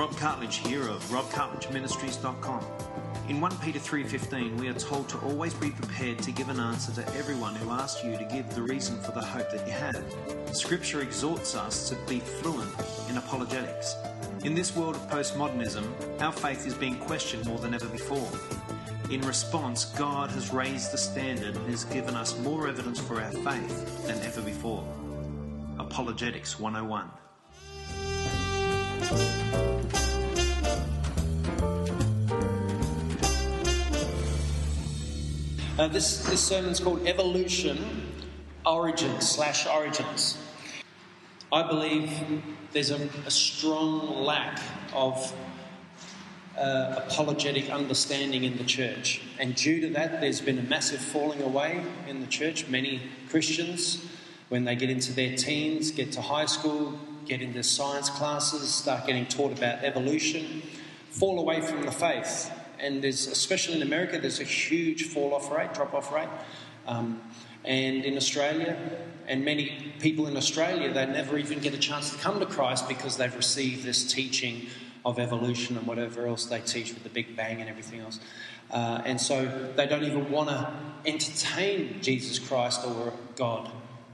Rob Cartledge here of robcartledgeministries.com. In 1 Peter 3:15 we are told to always be prepared to give an answer to everyone who asks you to give the reason for the hope that you have. Scripture exhorts us to be fluent in apologetics. In this world of postmodernism, our faith is being questioned more than ever before. In response, God has raised the standard and has given us more evidence for our faith than ever before. Apologetics 101. Uh, this, this sermon's called Evolution Origins slash Origins. I believe there's a, a strong lack of uh, apologetic understanding in the church. And due to that, there's been a massive falling away in the church. Many Christians, when they get into their teens, get to high school, get into science classes, start getting taught about evolution, fall away from the faith and there's especially in America, there's a huge fall off rate, drop off rate. Um, and in Australia, and many people in Australia, they never even get a chance to come to Christ because they've received this teaching of evolution and whatever else they teach with the Big Bang and everything else. Uh, and so they don't even want to entertain Jesus Christ or God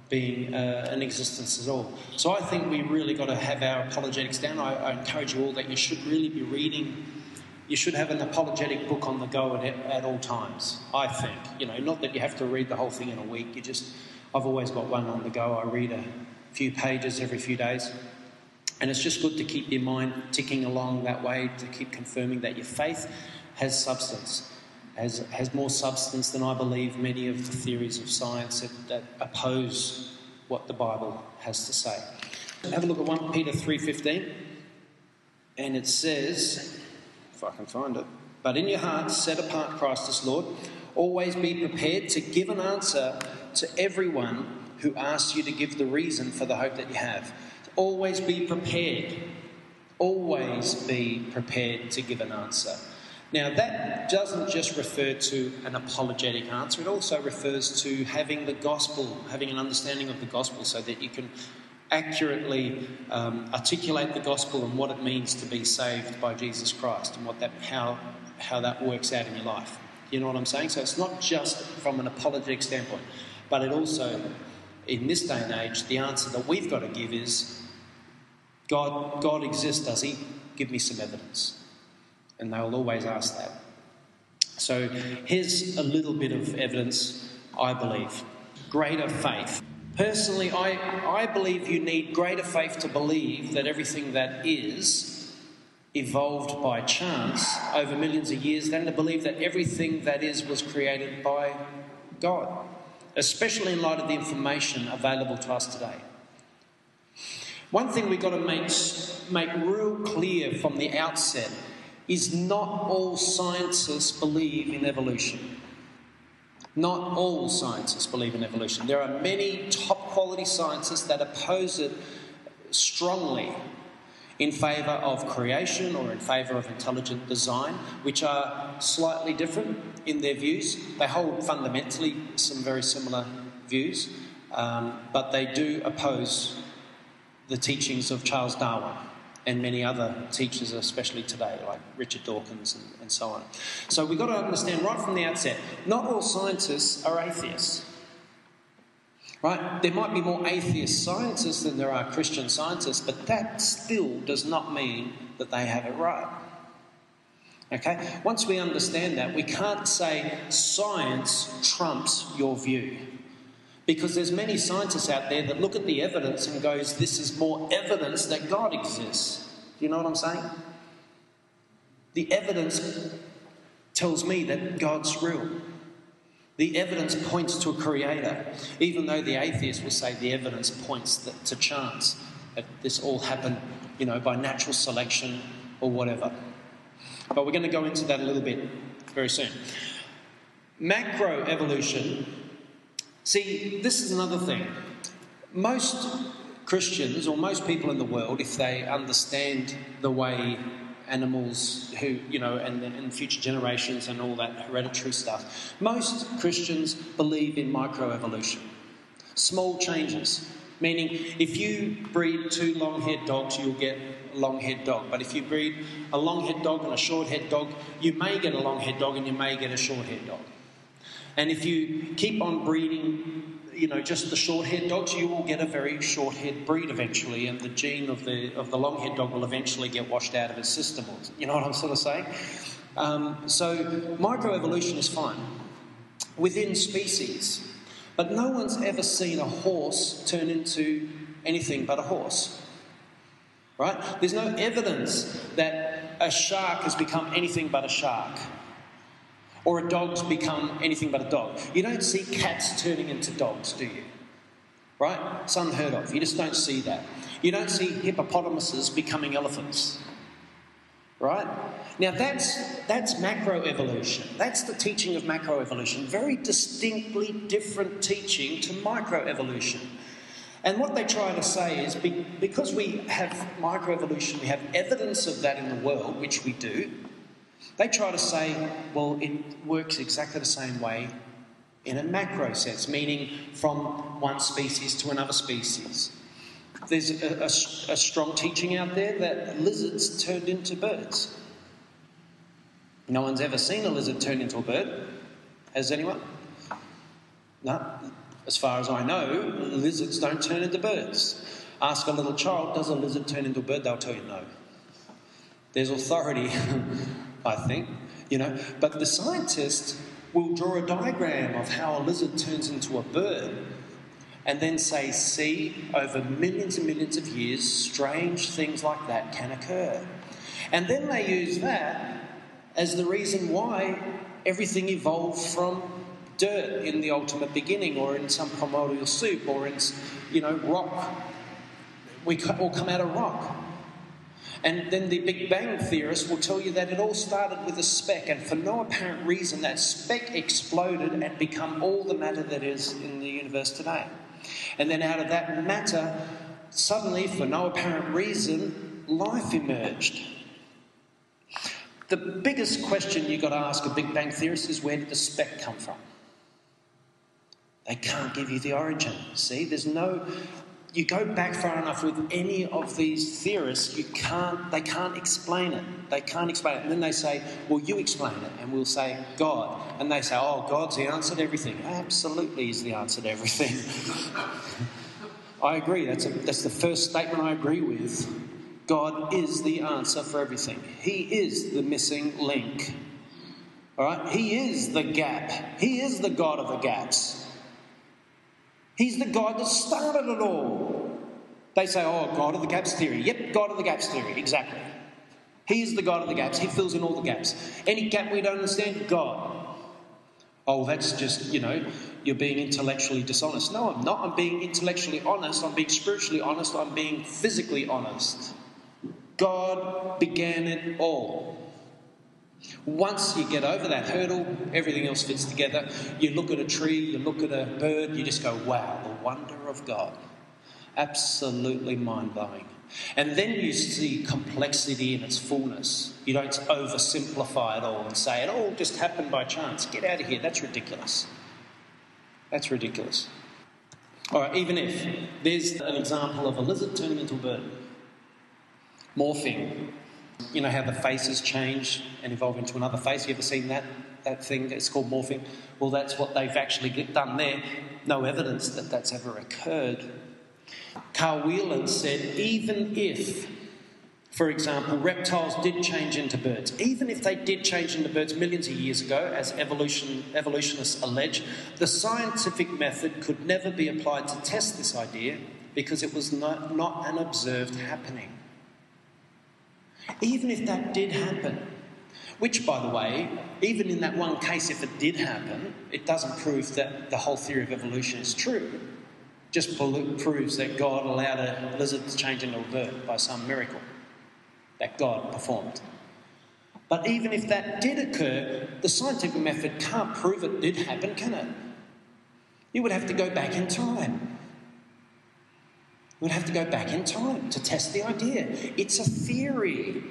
being uh, in existence at all. So I think we really got to have our apologetics down. I, I encourage you all that you should really be reading you should have an apologetic book on the go at, at all times, I think. You know, not that you have to read the whole thing in a week. You just, I've always got one on the go. I read a few pages every few days. And it's just good to keep your mind ticking along that way, to keep confirming that your faith has substance, has, has more substance than I believe many of the theories of science that, that oppose what the Bible has to say. Have a look at 1 Peter 3.15, and it says, if I can find it. But in your hearts, set apart Christ as Lord. Always be prepared to give an answer to everyone who asks you to give the reason for the hope that you have. Always be prepared. Always be prepared to give an answer. Now, that doesn't just refer to an apologetic answer, it also refers to having the gospel, having an understanding of the gospel so that you can accurately um, articulate the gospel and what it means to be saved by Jesus Christ and what that, how, how that works out in your life. You know what I'm saying? So it's not just from an apologetic standpoint, but it also, in this day and age, the answer that we've got to give is God, God exists, does He? Give me some evidence. And they'll always ask that. So here's a little bit of evidence, I believe. Greater faith. Personally, I, I believe you need greater faith to believe that everything that is evolved by chance over millions of years than to believe that everything that is was created by God, especially in light of the information available to us today. One thing we've got to make, make real clear from the outset is not all scientists believe in evolution. Not all scientists believe in evolution. There are many top quality scientists that oppose it strongly in favour of creation or in favour of intelligent design, which are slightly different in their views. They hold fundamentally some very similar views, um, but they do oppose the teachings of Charles Darwin and many other teachers, especially today, like Richard Dawkins and, and so on. So we've got to understand right from the outset not all scientists are atheists. Right? There might be more atheist scientists than there are Christian scientists, but that still does not mean that they have it right. Okay? Once we understand that, we can't say science trumps your view. Because there's many scientists out there that look at the evidence and goes, this is more evidence that God exists. Do you know what I'm saying? The evidence tells me that God's real. The evidence points to a creator, even though the atheist will say the evidence points to chance, that this all happened, you know, by natural selection or whatever. But we're going to go into that a little bit very soon. Macroevolution See, this is another thing. Most Christians, or most people in the world, if they understand the way animals who, you know, and, future generations and all that hereditary stuff, most Christians believe in microevolution. Small changes. Meaning, if you breed two long haired dogs, you'll get a long haired dog. But if you breed a long haired dog and a short haired dog, you may get a long haired dog and you may get a short haired dog. And if you keep on breeding, you know, just the short haired dogs, you will get a very short haired breed eventually, and the gene of the, of the long haired dog will eventually get washed out of its system. You know what I'm sort of saying? Um, so, microevolution is fine within species. But no one's ever seen a horse turn into anything but a horse. Right? There's no evidence that a shark has become anything but a shark. Or a dog's become anything but a dog. You don't see cats turning into dogs, do you? Right? It's unheard of. You just don't see that. You don't see hippopotamuses becoming elephants. Right? Now that's that's macroevolution. That's the teaching of macroevolution. Very distinctly different teaching to microevolution. And what they try to say is because we have microevolution, we have evidence of that in the world, which we do, they try to say, well, it works exactly the same way in a macro sense, meaning from one species to another species. There's a, a, a strong teaching out there that lizards turned into birds. No one's ever seen a lizard turn into a bird. Has anyone? No. As far as I know, lizards don't turn into birds. Ask a little child, does a lizard turn into a bird? They'll tell you no. There's authority, I think, you know. But the scientist will draw a diagram of how a lizard turns into a bird and then say, see, over millions and millions of years, strange things like that can occur. And then they use that as the reason why everything evolved from dirt in the ultimate beginning or in some primordial soup or in, you know, rock. We all come out of rock. And then the Big Bang theorists will tell you that it all started with a speck, and for no apparent reason, that speck exploded and become all the matter that is in the universe today. And then out of that matter, suddenly, for no apparent reason, life emerged. The biggest question you've got to ask a Big Bang theorist is where did the speck come from? They can't give you the origin. See, there's no. You go back far enough with any of these theorists, you can't. They can't explain it. They can't explain it. And then they say, "Well, you explain it," and we'll say, "God," and they say, "Oh, God's the answer to everything." Absolutely, is the answer to everything. I agree. That's a, that's the first statement I agree with. God is the answer for everything. He is the missing link. All right? He is the gap. He is the God of the gaps. He's the God that started it all. They say, oh, God of the gaps theory. Yep, God of the gaps theory, exactly. He is the God of the gaps. He fills in all the gaps. Any gap we don't understand, God. Oh, that's just, you know, you're being intellectually dishonest. No, I'm not. I'm being intellectually honest. I'm being spiritually honest. I'm being physically honest. God began it all. Once you get over that hurdle, everything else fits together. You look at a tree, you look at a bird, you just go, wow, the wonder of God. Absolutely mind blowing. And then you see complexity in its fullness. You don't oversimplify it all and say it all just happened by chance. Get out of here. That's ridiculous. That's ridiculous. All right, even if there's an example of a lizard turning into a bird, morphing, you know how the faces change and evolve into another face? You ever seen that, that thing? It's called morphing. Well, that's what they've actually done there. No evidence that that's ever occurred. Carl Wieland said, even if, for example, reptiles did change into birds, even if they did change into birds millions of years ago, as evolution, evolutionists allege, the scientific method could never be applied to test this idea because it was not, not an observed happening. Even if that did happen, which, by the way, even in that one case, if it did happen, it doesn't prove that the whole theory of evolution is true. Just proves that God allowed a lizard to change into a bird by some miracle that God performed. But even if that did occur, the scientific method can't prove it did happen, can it? You would have to go back in time. You would have to go back in time to test the idea. It's a theory.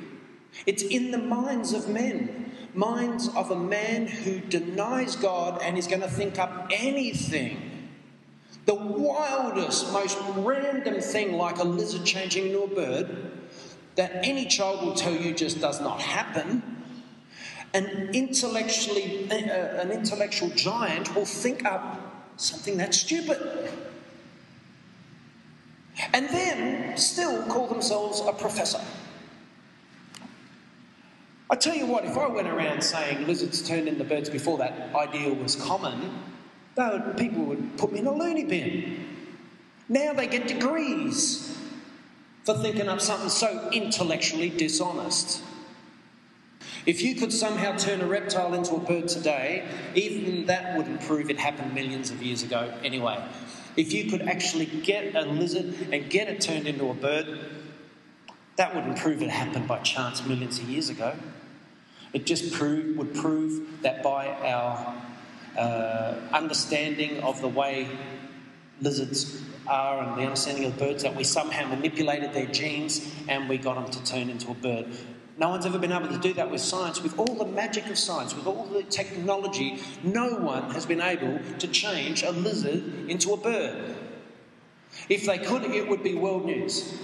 It's in the minds of men, minds of a man who denies God and is going to think up anything The wildest, most random thing, like a lizard changing into a bird, that any child will tell you just does not happen. An intellectually, uh, an intellectual giant will think up something that's stupid. And then still call themselves a professor. I tell you what, if I went around saying lizards turned into birds before that idea was common, would, people would put me in a loony bin. Now they get degrees for thinking up something so intellectually dishonest. If you could somehow turn a reptile into a bird today, even that wouldn't prove it happened millions of years ago anyway. If you could actually get a lizard and get it turned into a bird, that wouldn't prove it happened by chance millions of years ago. It just prove, would prove that by our uh, understanding of the way lizards are and the understanding of birds that we somehow manipulated their genes and we got them to turn into a bird. No one's ever been able to do that with science. With all the magic of science, with all the technology, no one has been able to change a lizard into a bird. If they could, it would be world news.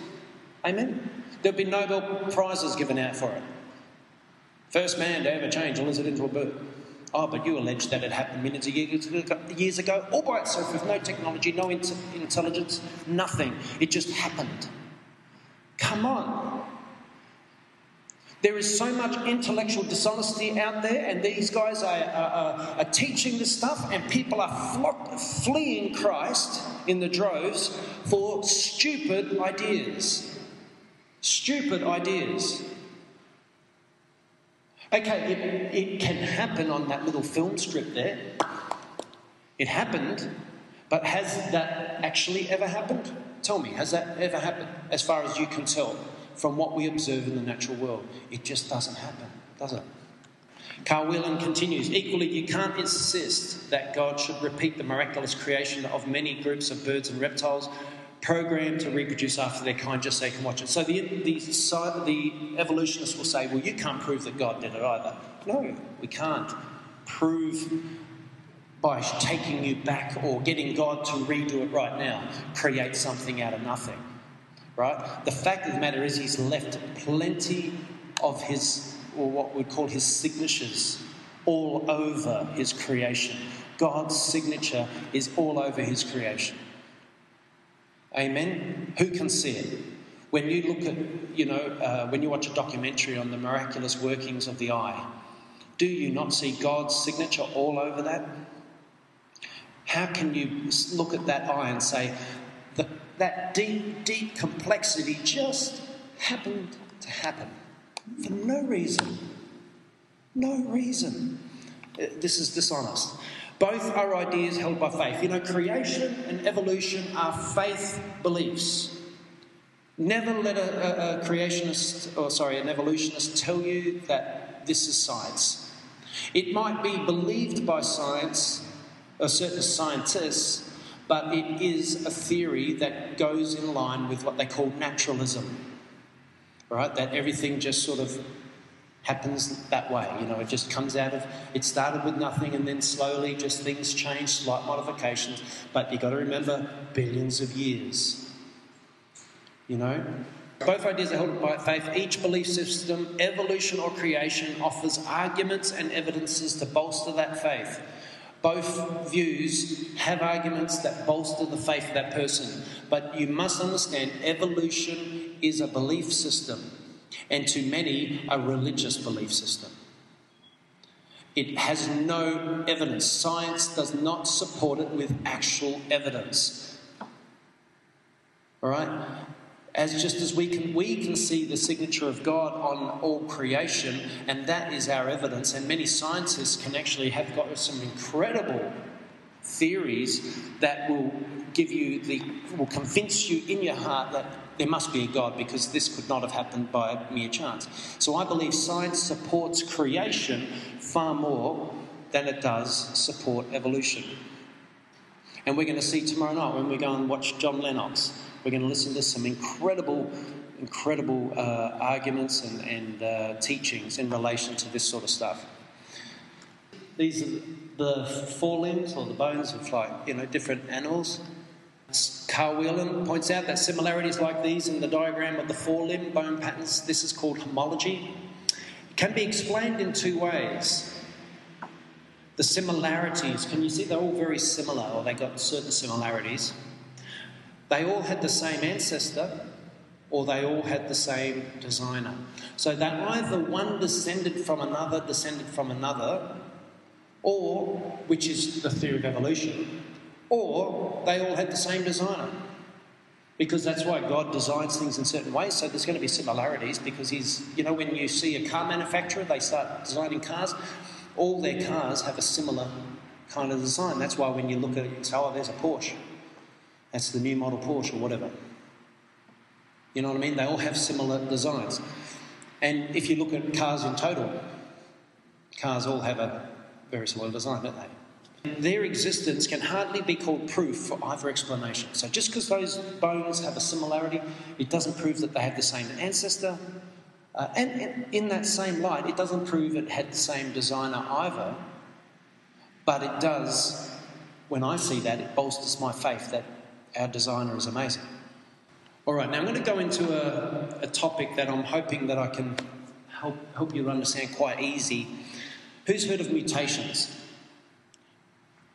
Amen? There'd be Nobel Prizes given out for it. First man to ever change a lizard into a bird. Oh, but you allege that it happened millions of years ago, all by itself, with no technology, no intelligence, nothing. It just happened. Come on. There is so much intellectual dishonesty out there, and these guys are, are, are teaching this stuff, and people are flock, fleeing Christ in the droves for stupid ideas. Stupid ideas. Okay, it, it can happen on that little film strip there. It happened, but has that actually ever happened? Tell me, has that ever happened as far as you can tell from what we observe in the natural world? It just doesn't happen, does it? Carl Wieland continues Equally, you can't insist that God should repeat the miraculous creation of many groups of birds and reptiles programmed to reproduce after their kind just so they can watch it. So the, the, the evolutionists will say, well, you can't prove that God did it either. No, we can't prove by taking you back or getting God to redo it right now, create something out of nothing. Right? The fact of the matter is, He's left plenty of His, or what we call His signatures, all over His creation. God's signature is all over His creation. Amen? Who can see it? When you look at, you know, uh, when you watch a documentary on the miraculous workings of the eye, do you not see God's signature all over that? How can you look at that eye and say, that, that deep, deep complexity just happened to happen for no reason? No reason. Uh, this is dishonest. Both are ideas held by faith. You know, creation and evolution are faith beliefs. Never let a, a, a creationist, or sorry, an evolutionist tell you that this is science. It might be believed by science, or certain scientists, but it is a theory that goes in line with what they call naturalism. Right? That everything just sort of happens that way. You know, it just comes out of, it started with nothing and then slowly just things change, slight modifications. But you've got to remember billions of years. You know? Both ideas are held by faith. Each belief system, evolution or creation, offers arguments and evidences to bolster that faith. Both views have arguments that bolster the faith of that person. But you must understand evolution is a belief system and to many, a religious belief system. It has no evidence. Science does not support it with actual evidence. All right? As just as we can, we can see the signature of God on all creation, and that is our evidence. And many scientists can actually have got some incredible theories that will give you the will convince you in your heart that there must be a God because this could not have happened by mere chance. So I believe science supports creation far more than it does support evolution. And we're going to see tomorrow night when we go and watch John Lennox, we're going to listen to some incredible, incredible uh, arguments and, and uh, teachings in relation to this sort of stuff. These are the forelimbs or the bones of like, you know, different animals Carl Wieland points out that similarities like these in the diagram of the forelimb bone patterns, this is called homology, can be explained in two ways. The similarities, can you see they're all very similar, or they got certain similarities? They all had the same ancestor, or they all had the same designer. So that either one descended from another, descended from another, or, which is the theory of evolution, or they all had the same designer. Because that's why God designs things in certain ways. So there's going to be similarities because he's, you know, when you see a car manufacturer, they start designing cars, all their cars have a similar kind of design. That's why when you look at it, you say, oh, there's a Porsche. That's the new model Porsche or whatever. You know what I mean? They all have similar designs. And if you look at cars in total, cars all have a very similar design, don't they? Their existence can hardly be called proof for either explanation. So just because those bones have a similarity, it doesn't prove that they have the same ancestor. Uh, and, and in that same light, it doesn't prove it had the same designer either. But it does, when I see that, it bolsters my faith that our designer is amazing. All right, now I'm going to go into a, a topic that I'm hoping that I can help, help you understand quite easy. Who's heard of mutations?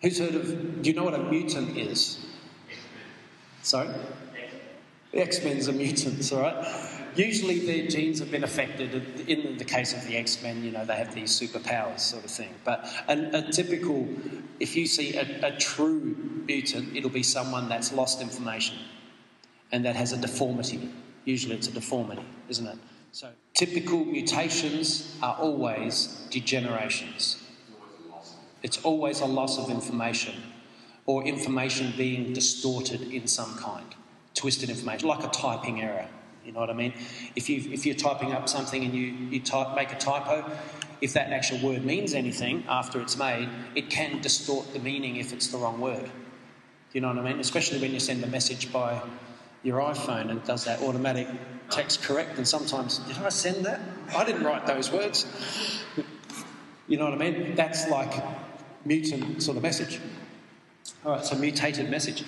Who's heard of, do you know what a mutant is? Sorry? X Men's are mutants, all right? Usually their genes have been affected. In the case of the X Men, you know, they have these superpowers, sort of thing. But a, a typical, if you see a, a true mutant, it'll be someone that's lost information and that has a deformity. Usually it's a deformity, isn't it? So typical mutations are always degenerations. It's always a loss of information or information being distorted in some kind, twisted information, like a typing error. You know what I mean? If, you if you're typing up something and you, you type, make a typo, if that actual word means anything after it's made, it can distort the meaning if it's the wrong word. You know what I mean? Especially when you send a message by your iPhone and does that automatic text correct, and sometimes, did I send that? I didn't write those words. You know what I mean? That's like mutant sort of message. All right, so mutated message.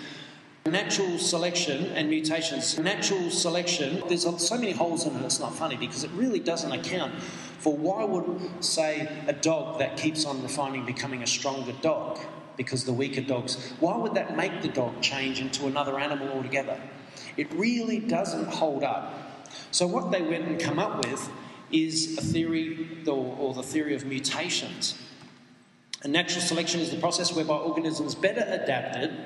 Natural selection and mutations. Natural selection, there's so many holes in it, it's not funny because it really doesn't account for why would, say, a dog that keeps on refining becoming a stronger dog because the weaker dogs, why would that make the dog change into another animal altogether? It really doesn't hold up. So, what they went and come up with is a theory, or, or the theory of mutations. And natural selection is the process whereby organisms better adapted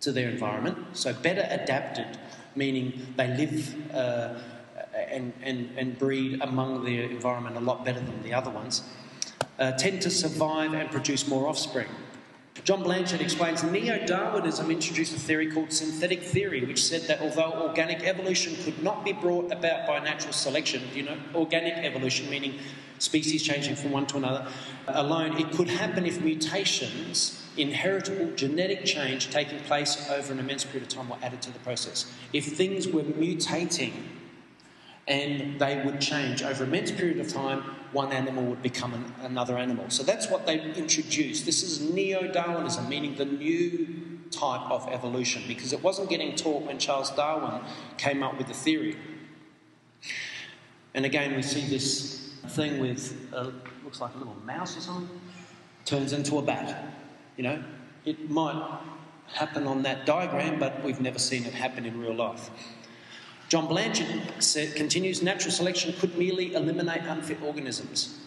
to their environment, so better adapted, meaning they live uh, and, and, and breed among their environment a lot better than the other ones, uh, tend to survive and produce more offspring. John Blanchard explains Neo Darwinism introduced a theory called synthetic theory, which said that although organic evolution could not be brought about by natural selection, you know, organic evolution meaning species changing from one to another uh, alone, it could happen if mutations, inheritable genetic change taking place over an immense period of time, were added to the process. If things were mutating and they would change over an immense period of time, one animal would become an, another animal. So that's what they introduced. This is neo Darwinism, meaning the new type of evolution, because it wasn't getting taught when Charles Darwin came up with the theory. And again, we see this thing with a, looks like a little mouse or something, turns into a bat. You know, it might happen on that diagram, but we've never seen it happen in real life. John Blanchard said, continues natural selection could merely eliminate unfit organisms.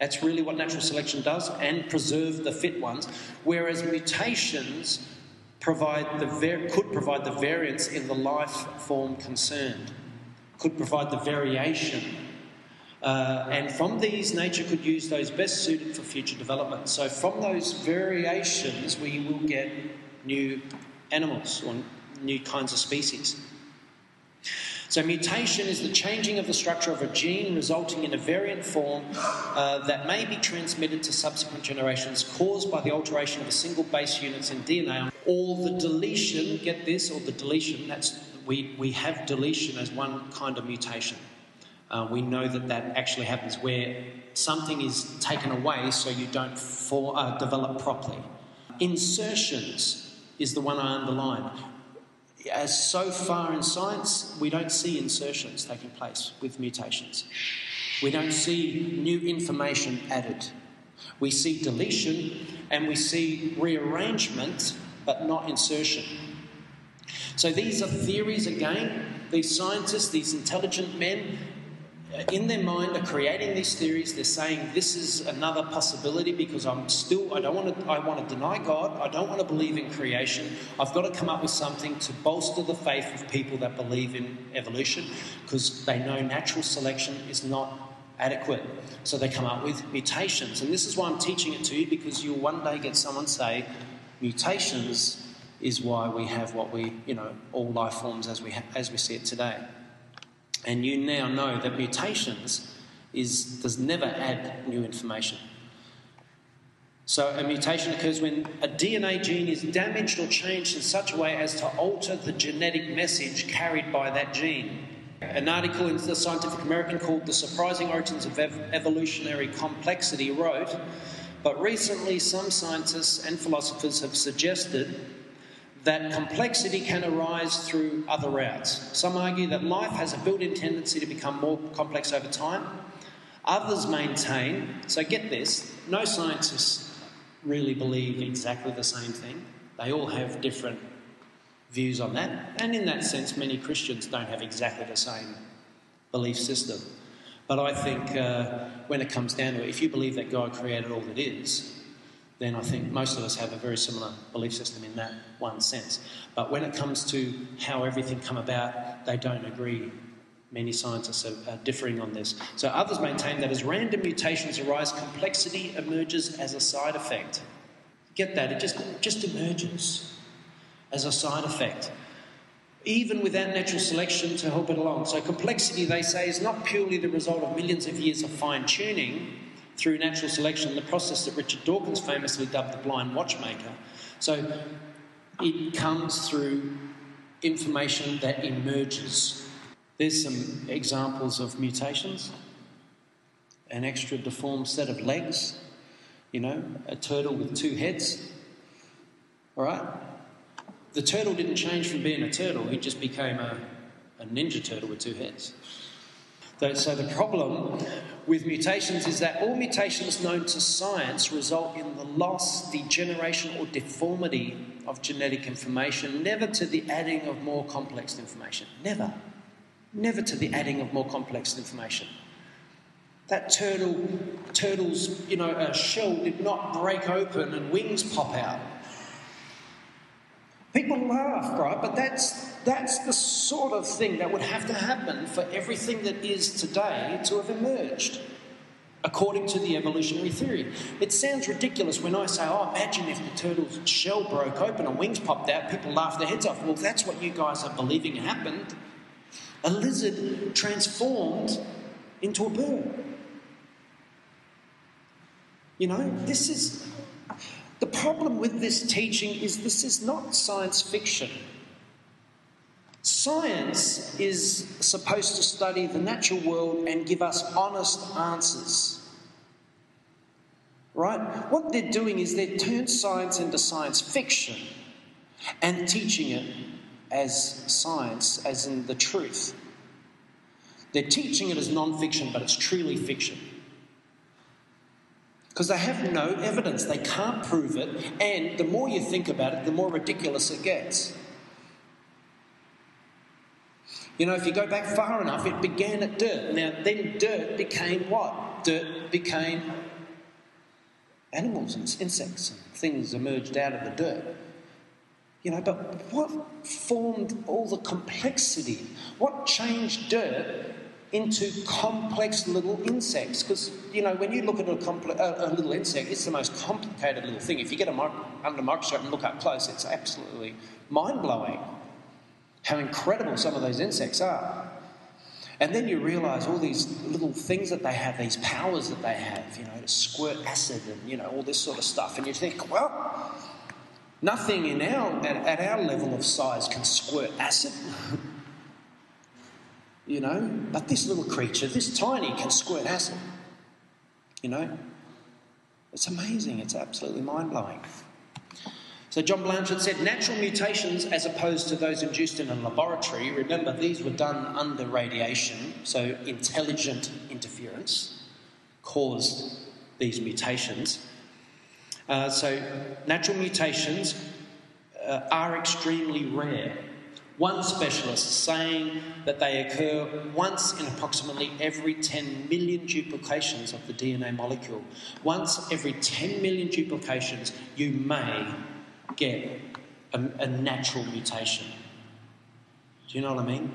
That's really what natural selection does and preserve the fit ones, whereas mutations provide the var- could provide the variance in the life form concerned, could provide the variation. Uh, and from these, nature could use those best suited for future development. So, from those variations, we will get new animals or new kinds of species. So, mutation is the changing of the structure of a gene resulting in a variant form uh, that may be transmitted to subsequent generations caused by the alteration of a single base units in DNA or the deletion, get this, or the deletion, that's, we, we have deletion as one kind of mutation. Uh, we know that that actually happens where something is taken away so you don't for, uh, develop properly. Insertions is the one I underlined. as so far in science, we don't see insertions taking place with mutations. We don't see new information added. We see deletion and we see rearrangement, but not insertion. So these are theories again. These scientists, these intelligent men, in their mind are creating these theories. They're saying this is another possibility because I'm still I don't want to I want to deny God. I don't want to believe in creation. I've got to come up with something to bolster the faith of people that believe in evolution because they know natural selection is not adequate. So they come up with mutations. And this is why I'm teaching it to you because you'll one day get someone say mutations is why we have what we, you know, all life forms as we ha- as we see it today. And you now know that mutations is, does never add new information. So, a mutation occurs when a DNA gene is damaged or changed in such a way as to alter the genetic message carried by that gene. An article in the Scientific American called The Surprising Origins of Ev- Evolutionary Complexity wrote But recently, some scientists and philosophers have suggested that complexity can arise through other routes. Some argue that life has a built in tendency to become more complex over time. Others maintain, so get this, no scientists really believe exactly the same thing. They all have different views on that. And in that sense, many Christians don't have exactly the same belief system. But I think uh, when it comes down to it, if you believe that God created all that is, then I think most of us have a very similar belief system in that one sense. But when it comes to how everything come about, they don't agree. Many scientists are, differing on this. So others maintain that as random mutations arise, complexity emerges as a side effect. Get that? It just, just emerges as a side effect even without natural selection to help it along. So, complexity, they say, is not purely the result of millions of years of fine tuning, through natural selection, the process that Richard Dawkins famously dubbed the blind watchmaker. So it comes through information that emerges. There's some examples of mutations an extra deformed set of legs, you know, a turtle with two heads. All right? The turtle didn't change from being a turtle, he just became a, a ninja turtle with two heads. So the problem with mutations is that all mutations known to science result in the loss, degeneration, or deformity of genetic information, never to the adding of more complex information. Never. Never to the adding of more complex information. That turtle, turtle's, you know, uh, shell did not break open and wings pop out. People laugh, right? But that's, that's the sort of thing that would have to happen for everything that is today to have emerged, according to the evolutionary theory. It sounds ridiculous when I say, oh, imagine if the turtle's shell broke open and wings popped out, people laugh their heads off. Well, that's what you guys are believing happened. A lizard transformed into a bird. You know, this is the problem with this teaching is this is not science fiction. Science is supposed to study the natural world and give us honest answers. Right? What they're doing is they've turned science into science fiction and teaching it as science, as in the truth. They're teaching it as non fiction, but it's truly fiction because they have no evidence. They can't prove it, and the more you think about it, the more ridiculous it gets. You know, if you go back far enough, it began at dirt. Now, then dirt became what? Dirt became animals and insects and things emerged out of the dirt. You know, but what formed all the complexity? What changed dirt into complex little insects. Because, you know, when you look at a, compl- a, a, little insect, it's the most complicated little thing. If you get it under a microscope and look up close, it's absolutely mind blowing how incredible some of those insects are. And then you realise all these little things that they have, these powers that they have, you know, to squirt acid and, you know, all this sort of stuff. And you think, well, nothing in our, at, at our level of size can squirt acid. you know. But this little creature, this tiny, can squirt acid, you know. It's amazing, it's absolutely mind blowing. So John Blanchard said natural mutations as opposed to those induced in a laboratory, remember these were done under radiation, so intelligent interference caused these mutations. Uh, so natural mutations uh, are extremely rare. One specialist is saying that they occur once in approximately every 10 million duplications of the DNA molecule. Once every 10 million duplications, you may get a, a natural mutation. Do you know what I mean?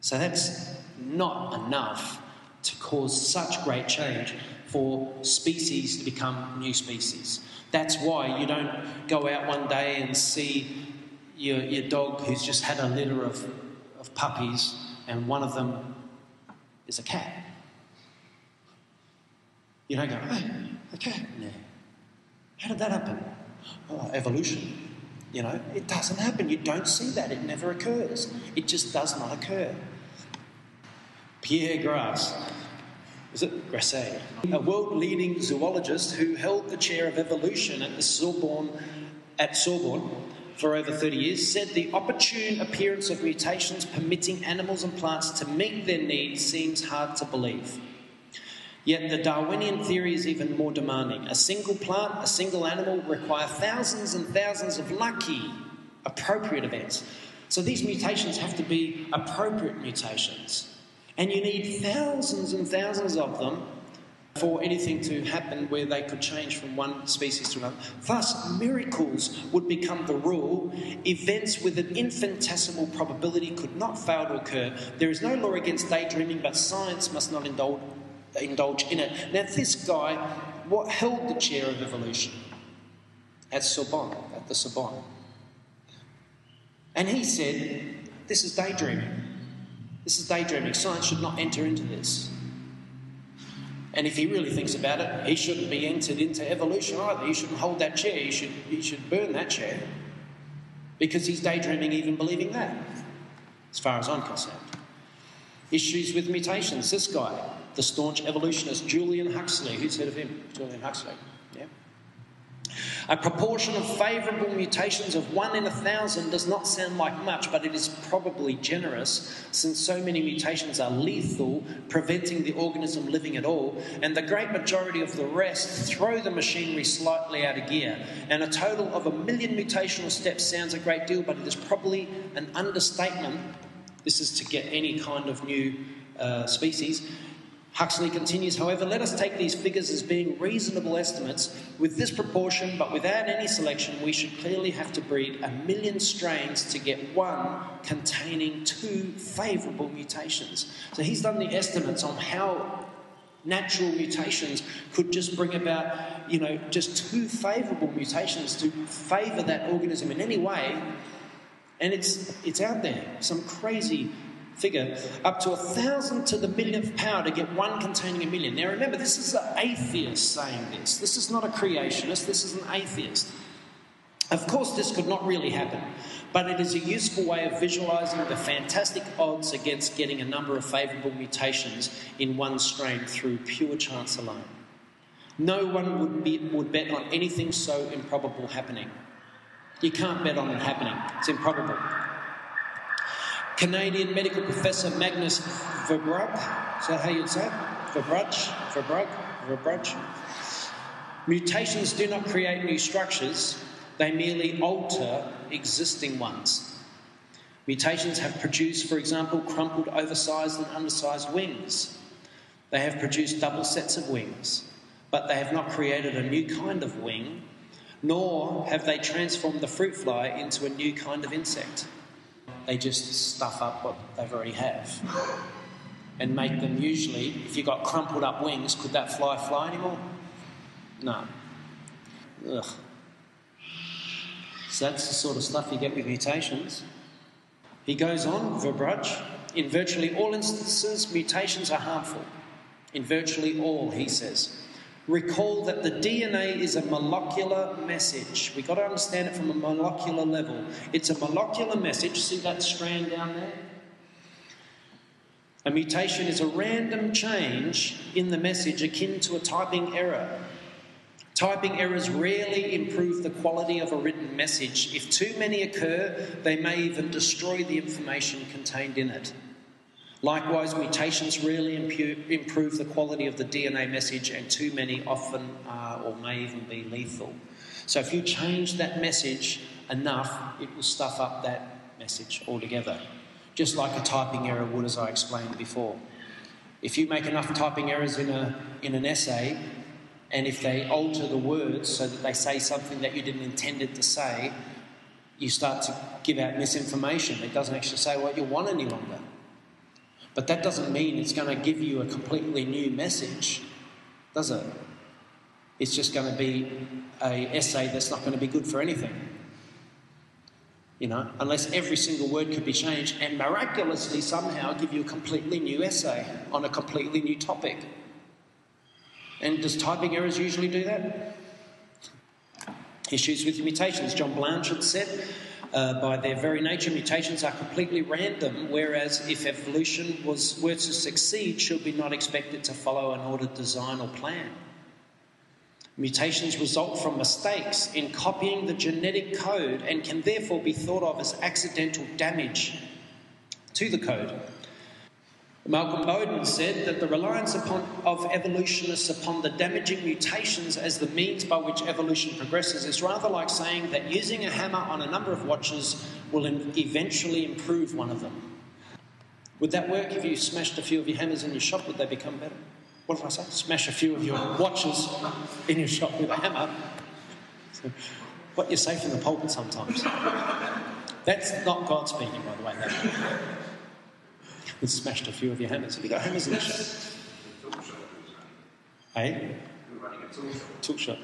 So that's not enough to cause such great change for species to become new species. That's why you don't go out one day and see your, your dog who's just had a litter of, of puppies and one of them is a cat. You don't go, oh, a cat. Yeah. How did that happen? Oh, evolution. You know, it doesn't happen. You don't see that. It never occurs. It just does not occur. Pierre Grass, is it Grasset? A world leading zoologist who held the chair of evolution at the Sorbonne, at Sorbonne for over 30 years, said the opportune appearance of mutations permitting animals and plants to meet their needs seems hard to believe. Yet the Darwinian theory is even more demanding. A single plant, a single animal require thousands and thousands of lucky, appropriate events. So these mutations have to be appropriate mutations. And you need thousands and thousands of them for anything to happen where they could change from one species to another. Thus, miracles would become the rule. Events with an infinitesimal probability could not fail to occur. There is no law against daydreaming, but science must not indulge indulge in it. Now, this guy, what held the chair of evolution at Sorbonne, at the Sorbonne, and he said, "This is daydreaming. This is daydreaming. Science should not enter into this." And if he really thinks about it, he shouldn't be entered into evolution either. He shouldn't hold that chair. He should, he should burn that chair because he's daydreaming, even believing that, as far as I'm concerned. Issues with mutations. This guy, the staunch evolutionist Julian Huxley. Who's heard of him? Julian Huxley. Yeah. A proportion of favourable mutations of one in a thousand does not sound like much, but it is probably generous since so many mutations are lethal, preventing the organism living at all, and the great majority of the rest throw the machinery slightly out of gear. And a total of a million mutational steps sounds a great deal, but it is probably an understatement. This is to get any kind of new uh, species Huxley continues, however, let us take these figures as being reasonable estimates. With this proportion, but without any selection, we should clearly have to breed a million strains to get one containing two favourable mutations. So he's done the estimates on how natural mutations could just bring about, you know, just two favourable mutations to favour that organism in any way. And it's, it's out there, some crazy figure, up to a thousand to the millionth power to get one containing a million. Now remember, this is an atheist saying this. This is not a creationist, this is an atheist. Of course, this could not really happen, but it is a useful way of visualizing the fantastic odds against getting a number of favorable mutations in one strain through pure chance alone. No one would, be, would bet on anything so improbable happening. You can't bet on it happening, it's improbable. Canadian medical professor Magnus Verbrugge, is that how you'd say it? Verbrugge? Verbrugge? Verbrugge? Mutations do not create new structures, they merely alter existing ones. Mutations have produced, for example, crumpled, oversized, and undersized wings. They have produced double sets of wings, but they have not created a new kind of wing, nor have they transformed the fruit fly into a new kind of insect they just stuff up what they've already have and make them usually, if you've got crumpled up wings, could that fly fly anymore? No. Ugh. So that's the sort of stuff you get with mutations. He goes on, Verbrugge, in virtually all instances, mutations are harmful. In virtually all, he says. Recall that the DNA is a molecular message. We've got to understand it from a molecular level. It's a molecular message. See that strand down there? A mutation is a random change in the message akin to a typing error. Typing errors rarely improve the quality of a written message. If too many occur, they may even destroy the information contained in it. Likewise, mutations rarely improve the quality of the DNA message, and too many often are or may even be lethal. So, if you change that message enough, it will stuff up that message altogether, just like a typing error would, as I explained before. If you make enough typing errors in, a, in an essay, and if they alter the words so that they say something that you didn't intend it to say, you start to give out misinformation. It doesn't actually say what you want any longer. But that doesn't mean it's going to give you a completely new message, does it? It's just going to be a essay that's not going to be good for anything. You know, unless every single word could be changed and miraculously somehow give you a completely new essay on a completely new topic. And does typing errors usually do that? Issues with mutations. John Blanchard said, uh, by their very nature, mutations are completely random, whereas if evolution was, were to succeed, should be not expected to follow an ordered design or plan. Mutations result from mistakes in copying the genetic code and can therefore be thought of as accidental damage to the code. Malcolm Bowden said that the reliance upon, of evolutionists upon the damaging mutations as the means by which evolution progresses is rather like saying that using a hammer on a number of watches will eventually improve one of them. Would that work if you smashed a few of your hammers in your shop? Would they become better? What did I say? Smash a few of your watches in your shop with a hammer. What you say from the pulpit sometimes. That's not God speaking, by the way. We smashed a few of your hammers. Have you got hammers in the shop? Hey? Tool shop.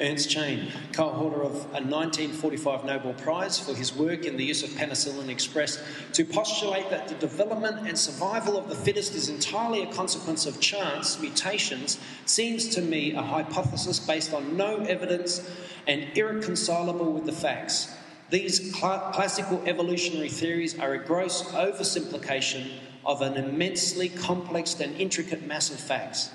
Ernst Chain, co holder of a 1945 Nobel Prize for his work in the use of penicillin, expressed to postulate that the development and survival of the fittest is entirely a consequence of chance, mutations, seems to me a hypothesis based on no evidence and irreconcilable with the facts. These cl- classical evolutionary theories are a gross oversimplification of an immensely complex and intricate mass of facts.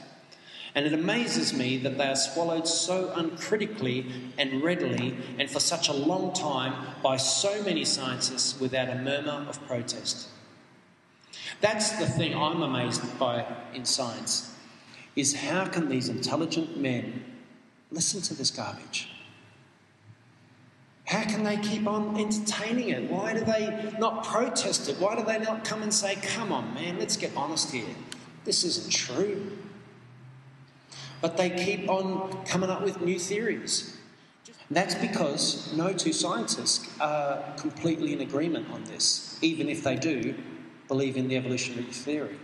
And it amazes me that they are swallowed so uncritically and readily and for such a long time by so many scientists without a murmur of protest. That's the thing I'm amazed by in science is how can these intelligent men listen to this garbage? How can they keep on entertaining it? Why do they not protest it? Why do they not come and say, come on, man, let's get honest here? This isn't true. But they keep on coming up with new theories. That's because no two scientists are completely in agreement on this, even if they do believe in the evolutionary theory.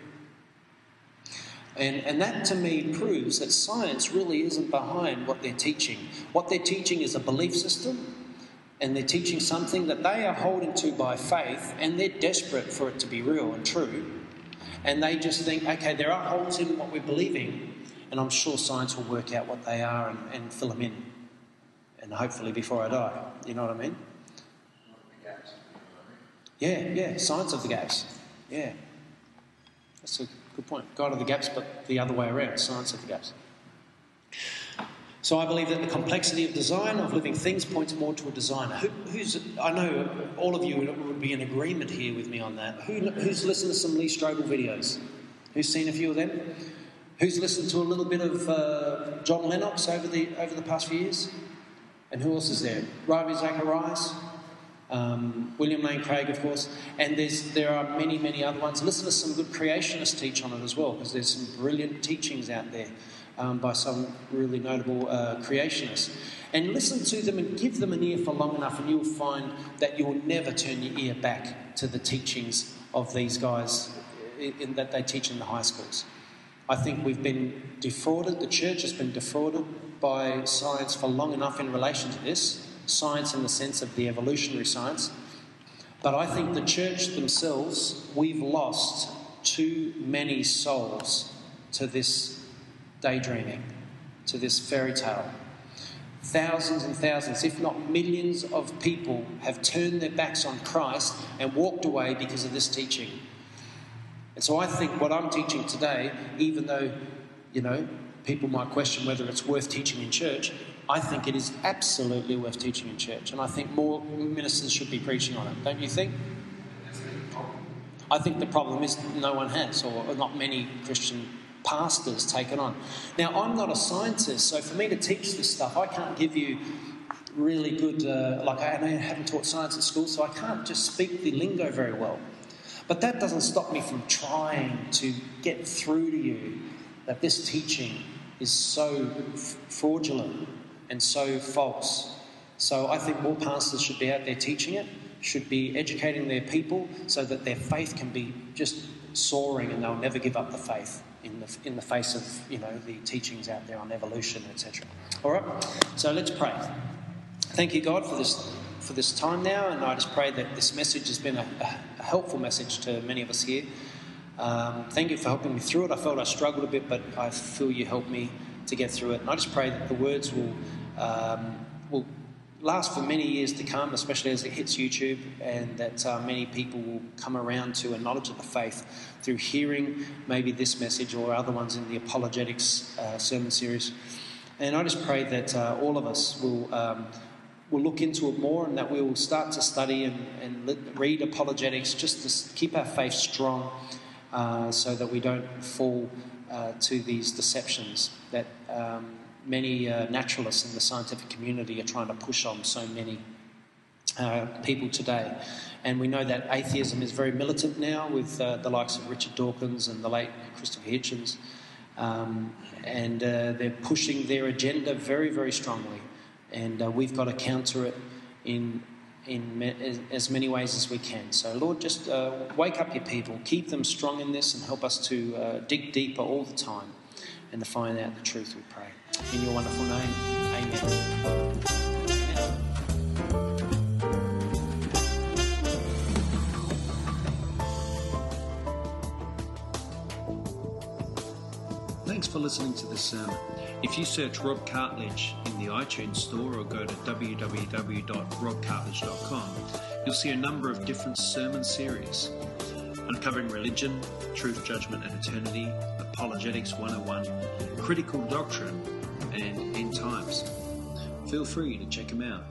And, and that to me proves that science really isn't behind what they're teaching. What they're teaching is a belief system, and they're teaching something that they are holding to by faith, and they're desperate for it to be real and true. And they just think, okay, there are holes in what we're believing, and I'm sure science will work out what they are and, and fill them in. And hopefully before I die. You know what I mean? Yeah, yeah, science of the gaps. Yeah. That's a good point. God of the gaps, but the other way around, science of the gaps. So I believe that the complexity of design of living things points more to a designer. Who, who's I know all of you would be in agreement here with me on that. Who, who's listened to some Lee Strobel videos? Who's seen a few of them? Who's listened to a little bit of uh, John Lennox over the, over the past few years? And who else is there? Ravi Zacharias, um, William Lane Craig, of course, and there's, there are many, many other ones. Listen to some good creationists teach on it as well, because there's some brilliant teachings out there um, by some really notable uh, creationists. And listen to them and give them an ear for long enough, and you'll find that you'll never turn your ear back to the teachings of these guys in, in that they teach in the high schools. I think we've been defrauded, the church has been defrauded by science for long enough in relation to this, science in the sense of the evolutionary science. But I think the church themselves, we've lost too many souls to this daydreaming, to this fairy tale. Thousands and thousands, if not millions, of people have turned their backs on Christ and walked away because of this teaching. And so I think what I'm teaching today, even though, you know, people might question whether it's worth teaching in church, I think it is absolutely worth teaching in church, and I think more ministers should be preaching on it. Don't you think? I think the problem is no one has, or not many Christian pastors take it on. Now, I'm not a scientist, so for me to teach this stuff, I can't give you really good, uh, like I haven't taught science at school, so I can't just speak the lingo very well. But that doesn't stop me from trying to get through to you that this teaching is so fraudulent and so false. So I think more pastors should be out there teaching it, should be educating their people so that their faith can be just soaring and they'll never give up the faith in the, in the face of you know the teachings out there on evolution, etc. All right, so let's pray. Thank you, God, for this for this time now, and I just pray that this message has been a, a helpful message to many of us here. Um, thank you for helping me through it. I felt I struggled a bit, but I feel you helped me to get through it. And I just pray that the words will um, will last for many years to come, especially as it hits YouTube, and that uh, many people will come around to a knowledge of the faith through hearing maybe this message or other ones in the apologetics uh, sermon series. And I just pray that uh, all of us will. Um, we'll look into it more and that we will start to study and, and read apologetics just to keep our faith strong uh, so that we don't fall uh, to these deceptions that um, many uh, naturalists in the scientific community are trying to push on so many uh, people today. And we know that atheism is very militant now with uh, the likes of Richard Dawkins and the late Christopher Hitchens. Um, and uh, they're pushing their agenda very, very strongly and uh, we've got to counter it in in as many ways as we can. So, Lord, just uh, wake up your people, keep them strong in this, and help us to dig deeper all the time and to find out the truth. We pray in your wonderful name. Amen. Thanks for listening to this sermon. If you search Rob Cartledge in the iTunes store or go to www.robcartledge.com, you'll see a number of different sermon series uncovering religion, truth, judgment, and eternity, apologetics 101, critical doctrine, and end times. Feel free to check them out.